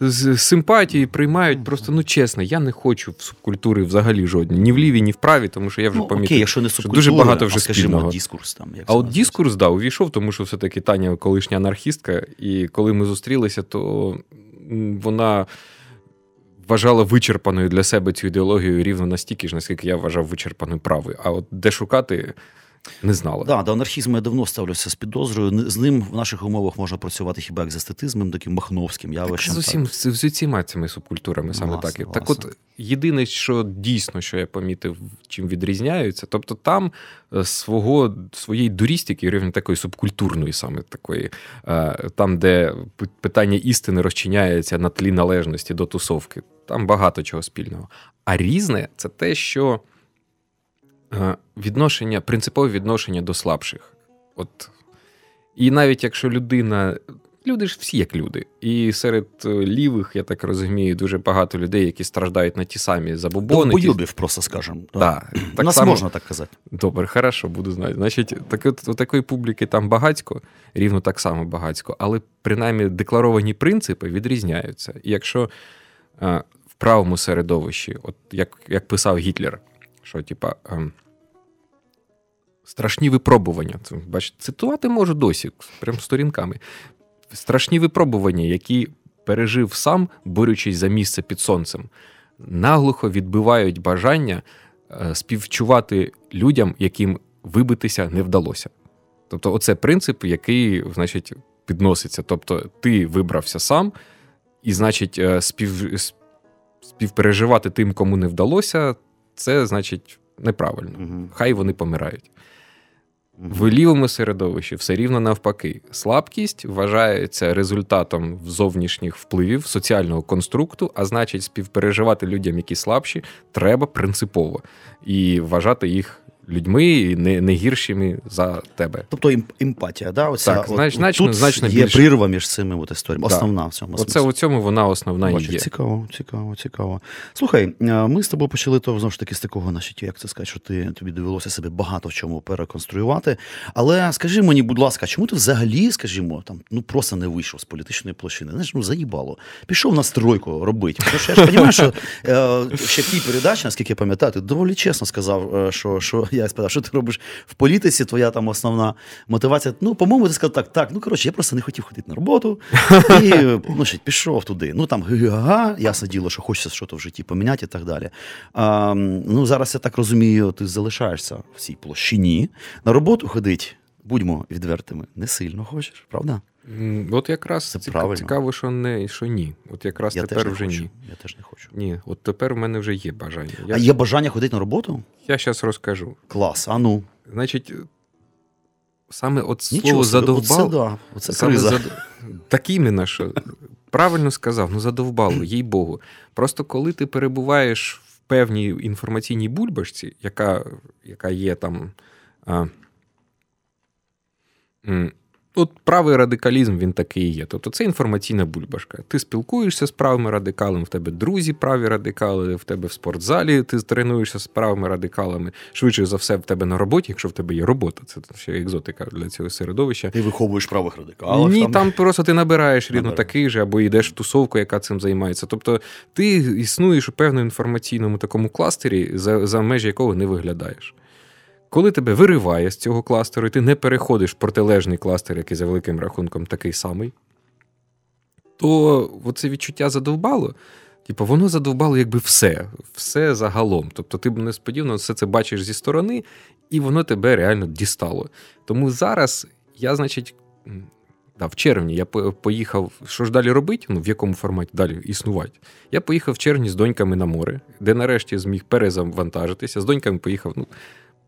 з симпатії приймають. Просто ну чесно, я не хочу в субкультури взагалі жодні. Ні в ліві, ні в праві, тому що я вже ну, помітив, окей, якщо не що дуже багато вже а, скажімо, спільного. дискурс там. Як а от дискурс, да, увійшов, тому що все-таки Таня колишня анархістка, і коли ми зустрілися, то вона вважала вичерпаною для себе цю ідеологію рівно настільки ж, наскільки я вважав вичерпаною правою. А от де шукати. Не знала. Да, до анархізму я давно ставлюся з підозрою. З ним в наших умовах можна працювати хіба як з естетизмом, таким махновським явищем. З усім з усіма цими субкультурами саме власне, так. Власне. Так от єдине, що дійсно, що я помітив, чим відрізняються, тобто там е, свого своєї дурістики, рівень такої субкультурної, саме такої, е, там, де питання істини розчиняється на тлі належності до тусовки, там багато чого спільного. А різне це те, що. Е, відношення, принципове відношення до слабших. От. І навіть якщо людина. Люди ж всі як люди. І серед е, лівих, я так розумію, дуже багато людей, які страждають на ті самі забобони. Боюбів, просто скажемо. Да. Так нас само... можна так казати. Добре, хорошо, буду знати. Значить, так, у такої публіки там багатько, рівно так само багатько, але принаймні декларовані принципи відрізняються. І якщо е, правому середовищі, от як як писав Гітлер, що типа. Ем, страшні випробування. Це, бачите, цитувати можу досі, прям сторінками. Страшні випробування, які пережив сам, борючись за місце під сонцем, наглухо відбивають бажання е, співчувати людям, яким вибитися не вдалося. Тобто, оце принцип, який, значить, підноситься. Тобто, ти вибрався сам, і, значить, е, спів... співпереживати тим, кому не вдалося, це значить неправильно. Угу. Хай вони помирають. В лівому середовищі все рівно навпаки. Слабкість вважається результатом зовнішніх впливів соціального конструкту, а значить, співпереживати людям, які слабші, треба принципово і вважати їх людьми не не гіршими за тебе. Тобто емпатія, да? Оця, так, от, значно, тут значно є більше. прірва між цими от історіями. Основна да. в цьому Оце у цьому вона основна Бачу, є. Цікаво, цікаво, цікаво. Слухай, е, ми з тобою почали то знову ж таки з такого, значить, як це сказати, що ти тобі довелося себе багато в чому переконструювати. Але скажи мені, будь ласка, чому ти взагалі, скажімо, там ну просто не вийшов з політичної площини? Знаєш, ну заїбало. Пішов на стройку робити. Тому що я ж розумію, що е, ще в тій передачі, наскільки я пам'ятаю, ти доволі чесно сказав, е, що що я спитав, що ти робиш в політиці, твоя там основна мотивація. Ну, по-моєму, ти сказав так, так, ну коротше, я просто не хотів ходити на роботу і ну, пішов туди. Ну там га-га, ясне діло, що хочеться щось в житті поміняти і так далі. А, Ну, Зараз я так розумію, ти залишаєшся в цій площині. На роботу ходить, будьмо відвертими, не сильно хочеш, правда? От якраз це цікаво, цікаво, що не що ні. От якраз я тепер вже хочу. ні. Я теж не хочу. Ні, от тепер в мене вже є бажання. Я... А є бажання ходити на роботу? Я зараз розкажу. Клас, а ну. Значить, саме от слово задовбав. Оце, да. Оце саме зад... Так іменно, що правильно сказав, ну задовбало, їй Богу. Просто коли ти перебуваєш в певній інформаційній бульбашці, яка яка є там. А, От правий радикалізм він такий і є. Тобто це інформаційна бульбашка. Ти спілкуєшся з правими радикалами, в тебе друзі праві радикали, в тебе в спортзалі ти тренуєшся з правими радикалами. Швидше за все, в тебе на роботі, якщо в тебе є робота, це ще екзотика для цього середовища. Ти виховуєш правих радикалів. Ні, там. там просто ти набираєш рівно такий же, або йдеш в тусовку, яка цим займається. Тобто ти існуєш у певному інформаційному такому кластері, за, за межі якого не виглядаєш. Коли тебе вириває з цього кластеру, і ти не переходиш в протилежний кластер, який за великим рахунком такий самий, то оце відчуття задовбало. Типу, воно задовбало якби все, все загалом. Тобто ти б несподівано все це бачиш зі сторони, і воно тебе реально дістало. Тому зараз я, значить, да, в червні я поїхав. Що ж далі робити? Ну, в якому форматі далі існувати? Я поїхав в червні з доньками на море, де нарешті зміг перезавантажитися. З доньками поїхав, ну,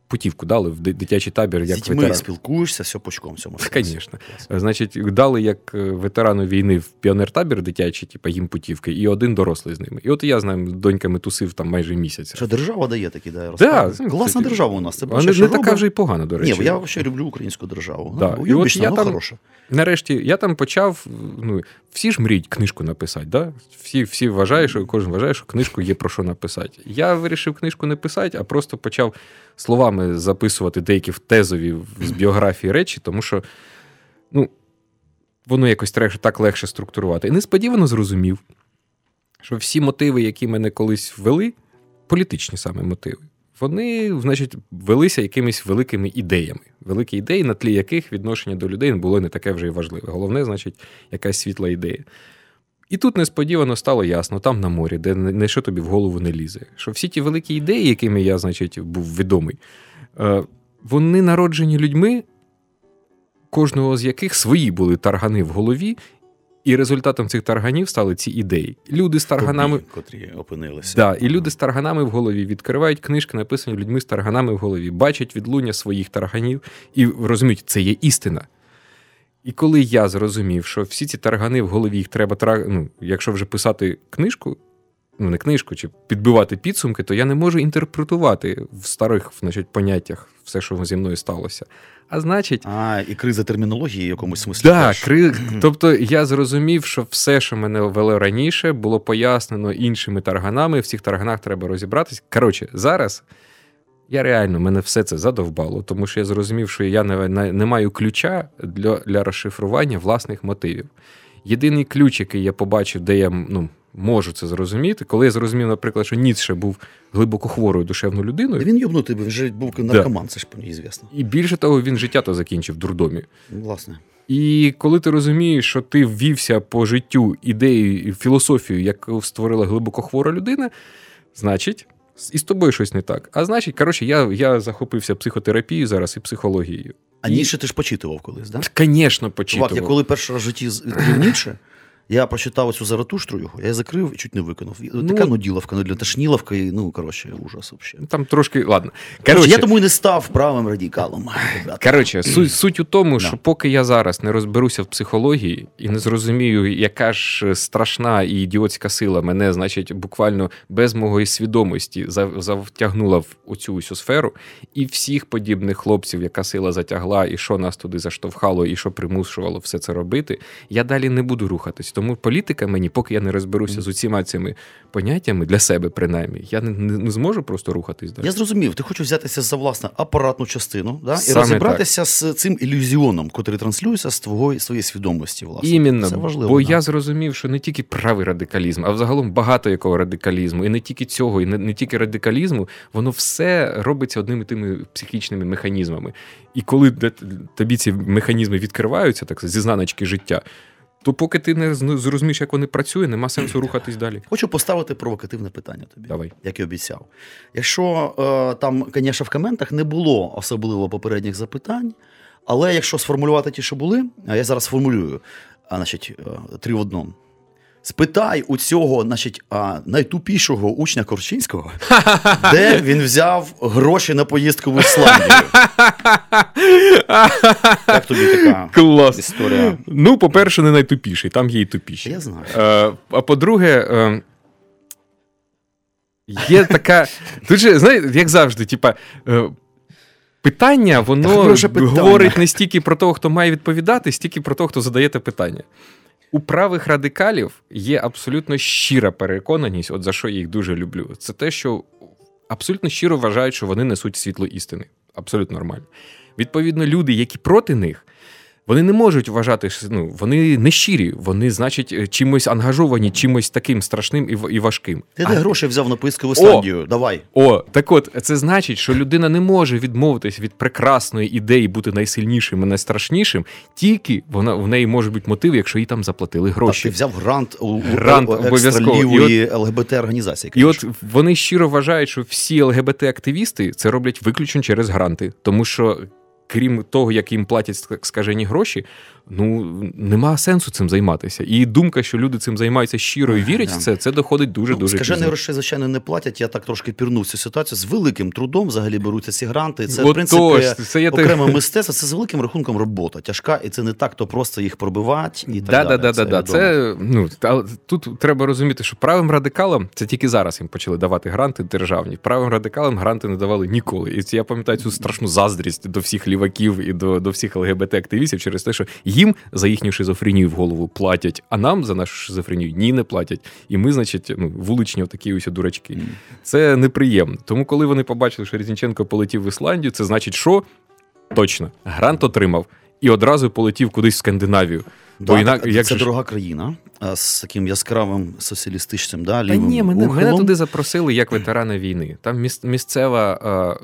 путівку дали в дитячий табір, З як дітьми ветеран. спілкуєшся, все пучком в цьому. Звісно. Значить, дали як е, ветерану війни в піонер-табір дитячий, типу, їм путівки, і один дорослий з ними. І от я з ним доньками тусив там майже місяць. Що держава дає такі, да, Да, розкази. Класна кстати, держава у нас. Це Вона не така вже й погана, до речі. Ні, я взагалі люблю українську державу. Да. Ну, І от я ну, там- хороша. Нарешті я там почав. Ну, всі ж мріють книжку написати. Да? Всі, всі вважають, що кожен вважає, що книжку є про що написати. Я вирішив книжку не писати, а просто почав словами записувати деякі тезові з біографії речі, тому що ну, воно якось так легше структурувати. І несподівано зрозумів, що всі мотиви, які мене колись ввели, політичні саме мотиви. Вони, значить, велися якимись великими ідеями. Великі ідеї, на тлі яких відношення до людей було не таке вже й важливе. Головне, значить, якась світла ідея. І тут несподівано стало ясно, там на морі, де не що тобі в голову не лізе, що всі ті великі ідеї, якими я, значить, був відомий, е, вони народжені людьми, кожного з яких свої були таргани в голові, і результатом цих тарганів стали ці ідеї. Люди з тарганами. Котрі опинилися. Да, і люди з тарганами в голові відкривають книжки, написані людьми з тарганами в голові, бачать відлуння своїх тарганів і розуміють, це є істина. І коли я зрозумів, що всі ці таргани в голові їх треба тра... ну, якщо вже писати книжку, ну не книжку, чи підбивати підсумки, то я не можу інтерпретувати в старих значить, поняттях все, що зі мною сталося. А значить, А, і криза термінології в якомусь смислі. Да, теж. кри... Тобто я зрозумів, що все, що мене вело раніше, було пояснено іншими тарганами. В цих тарганах треба розібратись. Коротше, зараз я реально мене все це задовбало, тому що я зрозумів, що я не, не, не маю ключа для, для розшифрування власних мотивів. Єдиний ключ, який я побачив, де я ну, можу це зрозуміти, коли я зрозумів, наприклад, що Ніцше був глибоко хворою душевною людиною, Він йобнутий, він же був наркоман, це ж мені звісно. і більше того, він життя то закінчив в дурдомі. Власне. І коли ти розумієш, що ти ввівся по життю ідею і філософію, яку створила глибоко хвора людина, значить, і з тобою щось не так. А значить, коротше, я, я захопився психотерапією зараз і психологією. А І- Ніше ти ж почитував колись, так? Да? Звісно, почитував. Чувак, я коли перший раз в житті відкрив Ніше, я прочитав цю Заратуштру його, я її закрив і чуть не виконав. Ну, така нуділовка, ну, для тошніловка, і, ну, коротше, ужас взагалі. Там трошки. Ладно. Коротше, я тому і не став правим радикалом. Коротше, суть, суть у тому, що Да. поки я зараз не розберуся в психології і не зрозумію, яка ж страшна і ідіотська сила мене, значить, буквально без моєї свідомості за- завтягнула в оцю усю сферу, і всіх подібних хлопців, яка сила затягла, і що нас туди заштовхало, і що примушувало все це робити, я далі не буду рухатись. Тому політика мені, поки я не розберуся з усіма цими поняттями для себе, принаймні, я не, не, не зможу просто рухатись далі. Я зрозумів, ти хочеш взятися за власне апаратну частину да? і Саме розібратися з цим ілюзіоном, який транслюється з твого, своєї свідомості. Власне. Іменно, Це важливо. бо да. я зрозумів, що не тільки правий радикалізм, а взагалом багато якого радикалізму, і не тільки цього, і не, не тільки радикалізму, воно все робиться одними тими психічними механізмами. І коли тобі ці механізми відкриваються, так зі знаночки життя, то поки ти не зрозумієш, як вони працюють, нема сенсу рухатись далі. Хочу поставити провокативне питання тобі, Давай. як і обіцяв. Якщо е, там, звісно, в коментах не було особливо попередніх запитань, але якщо сформулювати ті, що були, а я зараз сформулюю, а, значить, е, три в одному. Спитай у цього, значить, а, найтупішого учня Корчинського, де він взяв гроші на поїздку в Ісландію. Як тобі така Клас. історія? Ну, по-перше, не найтупіший, там є і тупіші. Я знаю. Е, а по-друге, е, є така. Тут же, знаєте, як завжди, типа. Е, Питання, воно питання. говорить не стільки про того, хто має відповідати, стільки про того, хто задає те питання. У правих радикалів є абсолютно щира переконаність, от за що я їх дуже люблю. Це те, що абсолютно щиро вважають, що вони несуть світло істини. Абсолютно нормально. Відповідно, люди, які проти них, вони не можуть вважати, ну, вони не щирі, вони, значить, е, чимось ангажовані, чимось таким страшним і і важким. Ти А де гроші взяв на поїздку в Ісландію? Давай. о, так от, це значить, що людина не може відмовитись від прекрасної ідеї бути найсильнішим і найстрашнішим, тільки вона в неї може бути мотив, якщо їй там заплатили Так, гроші. ти взяв грант у, Грант у обов'язково. екстралівої ЛГБТ організації. І от вони щиро вважають, що всі ЛГБТ-активісти це роблять виключно через гранти, тому що. Крім того, як їм платять ск- скажені гроші, ну нема сенсу цим займатися. І думка, що люди цим займаються щиро і вірять в Да. це, це доходить дуже дуже Скажені пізно. гроші, звичайно, не платять. Я так трошки пірнув цю ситуацію. З великим трудом взагалі беруться ці гранти. Це, в принципі, тож, це я те- окреме мистецтво. Це з великим рахунком робота. Тяжка, і це не так, то просто їх пробивати і так Да, далі. да, да, да, да. Це ну та- тут треба розуміти, що правим радикалам це тільки зараз їм почали давати гранти державні. Правим радикалам гранти не давали ніколи. І це я пам'ятаю цю страшну заздрість до всіх ліваків і до, до всіх ЛГБТ-активістів через те, що їм за їхню шизофренію в голову платять, а нам за нашу шизофренію ні, не платять. І ми, значить, ну вуличні такі ось дурачки. Це неприємно. Тому, коли вони побачили, що Різніченко полетів в Ісландію, це значить, що точно грант отримав і одразу полетів кудись в Скандинавію. Да, інак, як це ж- дорога країна з таким яскравим соціалістичним, да, Та ні, мене, мене туди запросили як ветерана війни. Там міс, місцева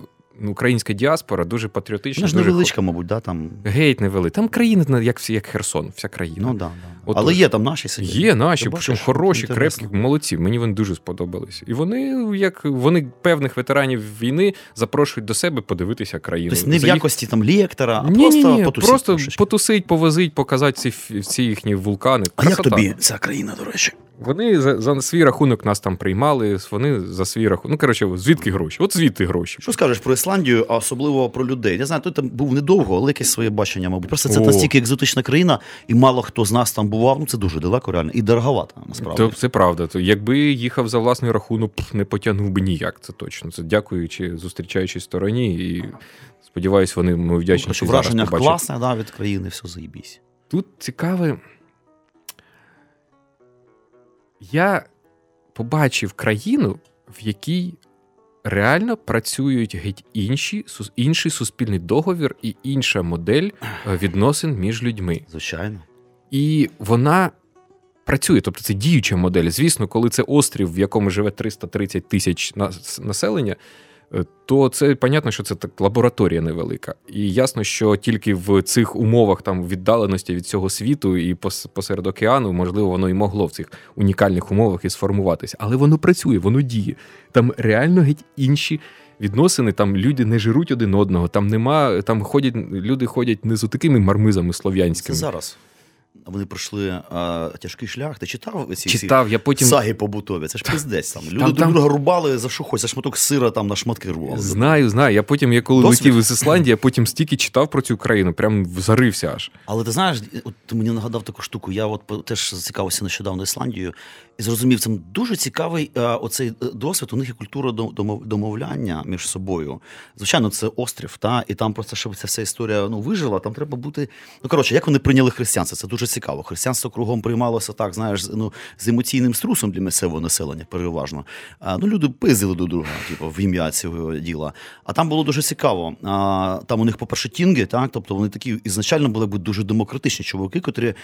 українська діаспора дуже патріотична. Ж дуже невеличка, мабуть, да, там. хо- Геть невели. Там країни на- як, як Херсон, вся країна. Ну, да, да. От Але є там наші сидять. Є наші, причому хороші, крепкі, молодці. Мені вони дуже сподобались. І вони, як вони певних ветеранів війни, запрошують до себе подивитися країну. Тобто не в За їх- якості там лектора, а Ні, просто ні, ні, потусіть просто трошечки. потусить, повозить, показати ці, ці їхні вулкани. А як тобі ця країна, до речі? Вони за, за свій рахунок нас там приймали, вони за свій рахунок. Ну, коротше, звідки гроші? От звідти гроші. Що скажеш про Ісландію, а особливо про людей? Я знаю, ти там був недовго, але якесь своє бачення, мабуть. Просто це О. настільки екзотична країна, і мало хто з нас там бував. Ну це дуже далеко, реально, і дороговато, насправді. То це правда. То якби їхав за власний рахунок, не потягнув би ніяк. Це точно. Це дякуючи зустрічаючій стороні. І сподіваюсь, вони ми вдячні. Що що в зараз враженнях побачать. класне, да, від країни, все заїбісь. Тут цікаве. Я побачив країну, в якій реально працюють геть інші, інший суспільний договір і інша модель е, відносин між людьми. Звичайно. І вона працює, тобто це діюча модель. Звісно, коли це острів, в якому живе 330 тисяч населення, то це понятно, що це так лабораторія невелика. І ясно, що тільки в цих умовах там віддаленості від цього світу і посеред океану, можливо, воно і могло в цих унікальних умовах і сформуватися. Але воно працює, воно діє. Там реально геть інші. Відносини там люди не жируть один одного, там нема, там ходять люди ходять не з такими мармизами Це слов'янськими. зараз. Вони пройшли а, тяжкий шлях. Ти читав ці всі Читав, я потім саги побутові? Це ж пиздець. Там. Люди Там- друг там- рубали за що хоч, за шматок сира там на шматки рвали. знаю, знаю. Я потім, я коли Досвід? летів із Ісландії, я потім стільки читав про цю країну, прям зарився аж. Але ти знаєш, от ти мені нагадав таку штуку. Я от теж зацікавився нещодавно Ісландією і зрозумів, це дуже цікавий е, оцей е, досвід. У них є культура домов- домовляння між собою. Звичайно, це острів, та і там просто щоб ця вся історія ну вижила. Там треба бути. Ну коротше, як вони прийняли християнство? Це дуже цікаво. Християнство кругом приймалося так, знаєш, ну з емоційним струсом для місцевого населення, переважно. А, ну люди пиздили до друга, типу, в ім'я цього діла. А там було дуже цікаво. А, там у них, по-перше, тінги, так, тобто вони такі ізначально були б дуже демократичні чуваки, котрі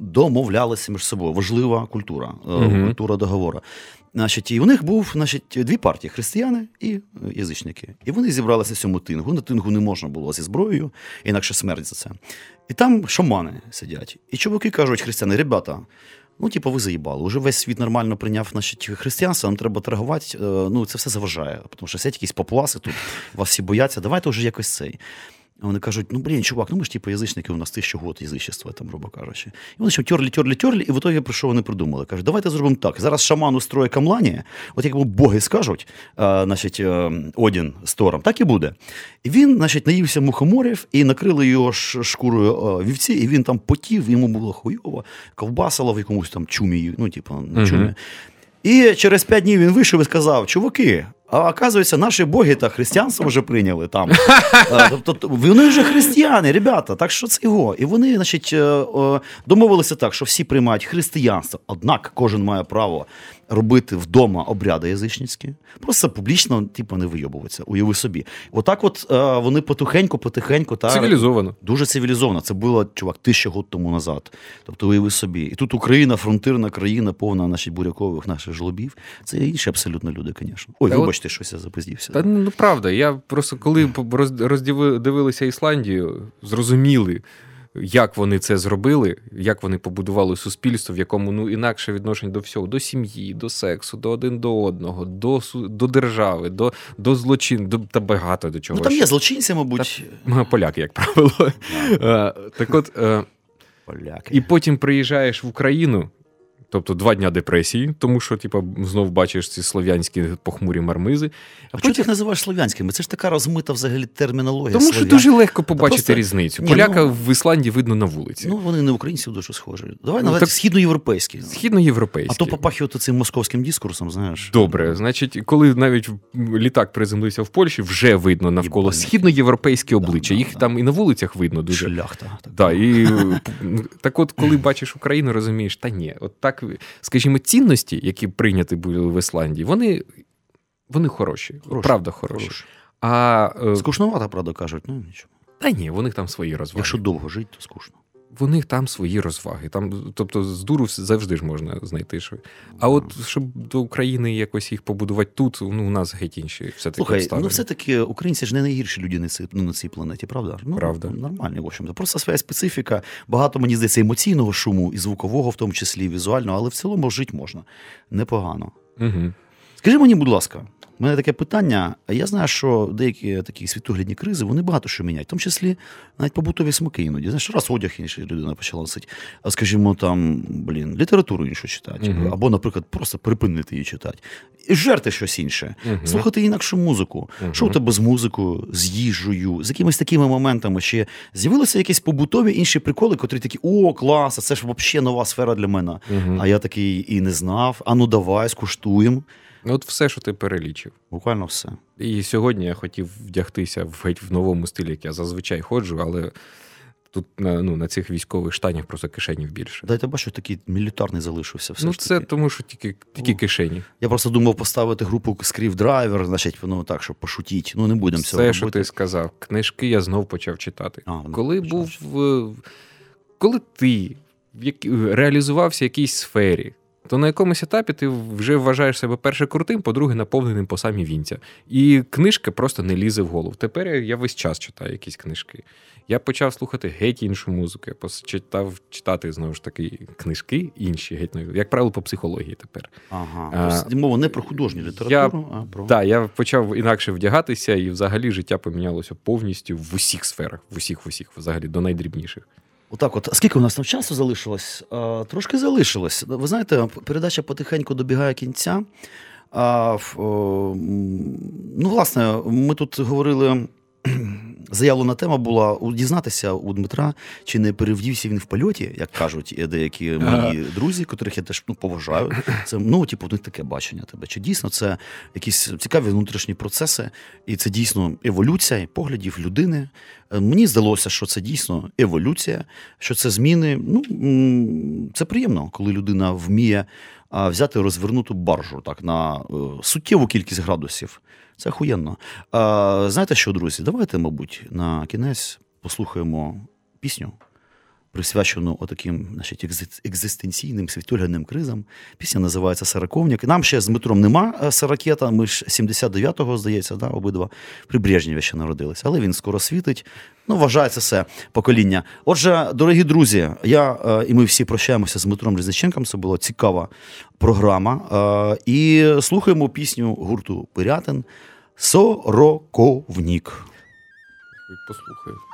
домовлялися між собою. Важлива культура, Мгм. культура договору. Значить, і у них був значить, дві партії християни і е, язичники. І вони зібралися в цьому тингу. На тингу не можна було зі зброєю, інакше смерть за це. І там шамани сидять. І чуваки кажуть, християни, ребята. Ну, типу, ви заїбали. Уже весь світ нормально прийняв значить, християнство, нам треба торгувати. е, Ну, це все заважає. Тому що сидять якісь попласи тут, вас всі бояться. Давайте вже якось цей. Вони кажуть, ну блін, чувак, ну ми ж типу язичники, у нас тисячу год язичества, там, грубо кажучи. І вони що терлі, терлі, терлі, і в ітогі про що вони придумали? Кажуть, давайте зробимо так. Зараз шаман устроє камлані, от як боги скажуть, а, значить, е, Одін з Тором, так і буде. І він, значить, наївся мухоморів і накрили його шкурою е, вівці, і він там потів, йому було хуйово, ковбасило в якомусь там чумі, ну, типу, на чумі. І через п'ять днів він вийшов і сказав: чуваки, А оказується, наші боги та християнство вже прийняли там. Тобто вони вже християни, ребята, так що це його. І вони, значить, е, е, домовилися так, що всі приймають християнство, однак кожен має право робити вдома обряди язичницькі. Просто публічно, типу, не вийобуватися, уяви собі. Отак, от е, вони потихеньку, потихеньку та Цивілізовано. Дуже цивілізовано. Це було чувак тисяча год тому назад. Тобто, уяви собі. І тут Україна, фронтирна країна, повна наших бурякових наших жлобів. Це інші абсолютно люди, звісно. Ой, Та от- вибачте, щось я запиздівся. Та ну правда, я просто коли роз- роздіви- дивилися Ісландію, зрозуміли, як вони це зробили, як вони побудували суспільство, в якому ну інакше відношення до всього, до сім'ї, до сексу, до один до одного, до, до держави, до, до злочин, до та багато до чого. Ну там ще. є злочинці, мабуть. Та, Поляки, як правило. Е, Так от, е, Поляки. і потім приїжджаєш в Україну. Тобто два дня депресії, тому що, типа, знов бачиш ці слов'янські похмурі мармизи. А чого ти їх називаєш слов'янськими? Це ж така розмита взагалі термінологія. Тому що дуже легко побачити просто- різницю. Ні, Поляка ну- в Ісландії видно на вулиці. Ну, вони не українців дуже схожі. Давай Ну, так- східноєвропейські. Східноєвропейські. А то попахивати цим московським дискурсом, знаєш. Добре, значить, коли навіть літак приземлився в Польщі, вже видно навколо східноєвропейські обличчя. да, Їх да. там і на вулицях видно дуже. Шляхта. Так. Да, і, так от, коли бачиш Україну, розумієш, та ні, от так, скажімо, цінності, які прийняті були в Ісландії, вони, вони хороші, Хороші, правда хороші. хороші. А е, Скучновато, правда, кажуть. Ну, нічого. та ні, у них там свої розваги. Якщо довго жити, то скучно. У них там свої розваги. Там, тобто, з дуру завжди ж можна знайти. Що. А от щоб до України якось їх побудувати тут, ну у нас геть інші все таки обставини. ну все-таки українці ж не найгірші люди на цій, ну, на цій планеті, правда? Ну, Правда. Нормальні, в общем-то. Просто своя специфіка. Багато, мені здається, емоційного шуму, і звукового, в тому числі, і візуального, але в цілому жити можна. Непогано. Угу. Скажи мені, будь ласка, у мене таке питання. Я знаю, що деякі такі світоглядні кризи вони багато що міняють, в тому числі навіть побутові смаки іноді. Знаєш, раз одяг інший людина почала носити, а скажімо, там, блін, літературу іншу читати, Мгм. або, наприклад, просто припинити її читати. І жерти щось інше, Мгм. слухати інакшу музику. Мгм. Що у тебе з музикою, з їжею, з якимись такими моментами? Чи з'явилися якісь побутові інші приколи, котрі такі, о, клас, а це ж взагалі нова сфера для мене. А я такий і не знав. А ну давай, скуштуємо. От все, що ти перелічив. Буквально все. І сьогодні я хотів вдягтися в геть в новому стилі, як я зазвичай ходжу, але тут на, ну, на цих військових штанях просто кишенів більше. Дайте бачу, такий мілітарний залишився. Все ну, це таки. тому, що тільки, тільки О. кишені. Я просто думав поставити групу Skrewdriver, значить, ну так, щоб пошутіть. Ну, не будемо цього Все, що ти сказав, книжки я знов почав читати. А, ну, коли почав був в- коли ти реалізувався в якійсь сфері, то на якомусь етапі ти вже вважаєш себе перше крутим, по-друге, наповненим по самі вінця. І книжка просто не лізе в голову. Тепер я- я весь час читаю якісь книжки. Я почав слухати геть іншу музику. Я почав читати знову ж таки книжки інші, геть нові. як правило, по психології тепер. Ага. А, Тобто мова не про художню літературу, а про. Так, я почав інакше вдягатися, і взагалі життя помінялося повністю в усіх сферах, в усіх, в усіх, взагалі, до найдрібніших. Отак, от скільки у нас там часу залишилось? А, трошки залишилось. Ви знаєте, передача потихеньку добігає кінця. А, ну, власне, ми тут говорили. Заявлена тема була дізнатися у Дмитра, чи не перевдівся він в польоті, як кажуть деякі мої друзі, котрих я теж ну, поважаю. Це ну, типу, у них таке бачення тебе. Чи дійсно це якісь цікаві внутрішні процеси, і це дійсно еволюція поглядів людини. Е, Мені здалося, що це дійсно еволюція, що це зміни. Ну це приємно, коли людина вміє взяти розвернуту баржу так на е, суттєву кількість градусів. Це охуєнно. Знаєте що, друзі? Давайте, мабуть, на кінець послухаємо пісню, присвячену отаким значить, екзистенційним світоглядним кризам. Пісня називається Сараковник. Нам ще з Дмитром нема е, Саракета. Ми ж 79-го, здається, да, обидва при Брежнєві ще народилися, але він скоро світить. Ну, вважається все покоління. Отже, дорогі друзі, я е, і ми всі прощаємося з Дмитром Різниченком. Це була цікава програма. Е, і слухаємо пісню гурту Пирятин Сороковнік. Послухаю.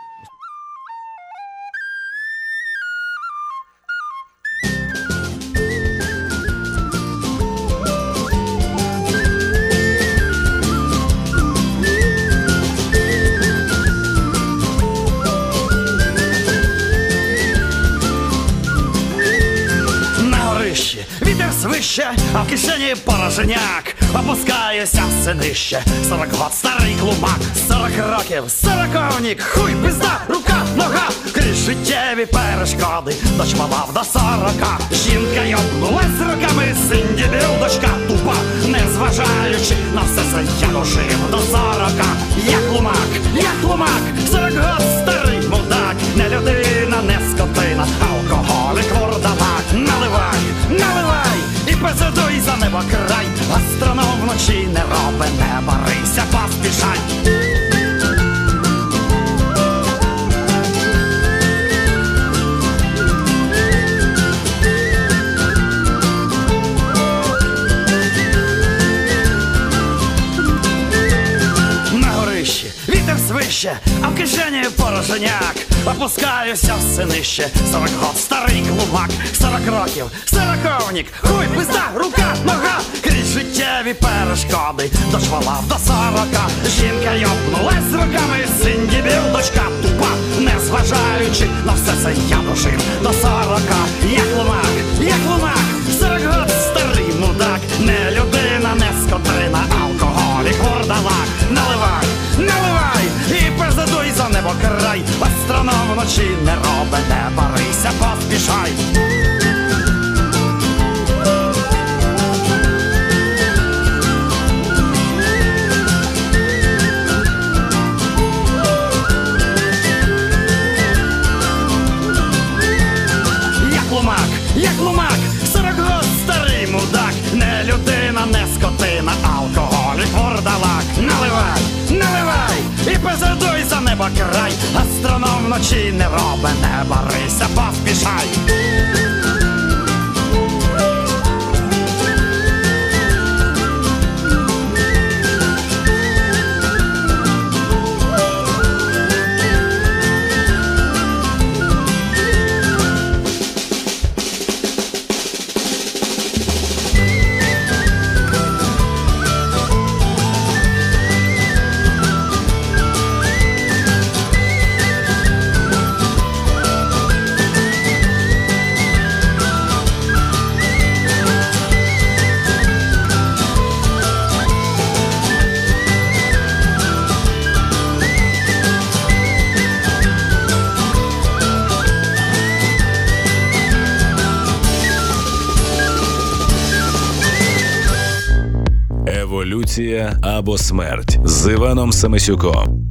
А в кишені порожняк. опускаюся все нижче. Сорок год, старий клумак, сорок років, сороковнік, хуй, пизда, рука, нога, крізь життєві перешкоди, дощ мала до сорока. Жінка йобнулась руками, син дебіл, дочка тупа, не зважаючи на все це я дожив до сорока. Як лумак, як лумак, сорок год, старий мудак, не людина, не скотина, алкоголік, наливай, і за небо край, астроном вночі не роби, не барися, поспішай. Вітер а в кишені пороженяк. Опускаюся все нижче, сорок год, старий клумак, сорок років, сороковник, хуй, пизда, рука, нога, крізь життєві перешкоди, дожвалав до сорока. Жінка йопнулась руками, син дібіл, дочка тупа, не зважаючи на все це я дожив до сорока. Або смерть з Іваном Самисюком.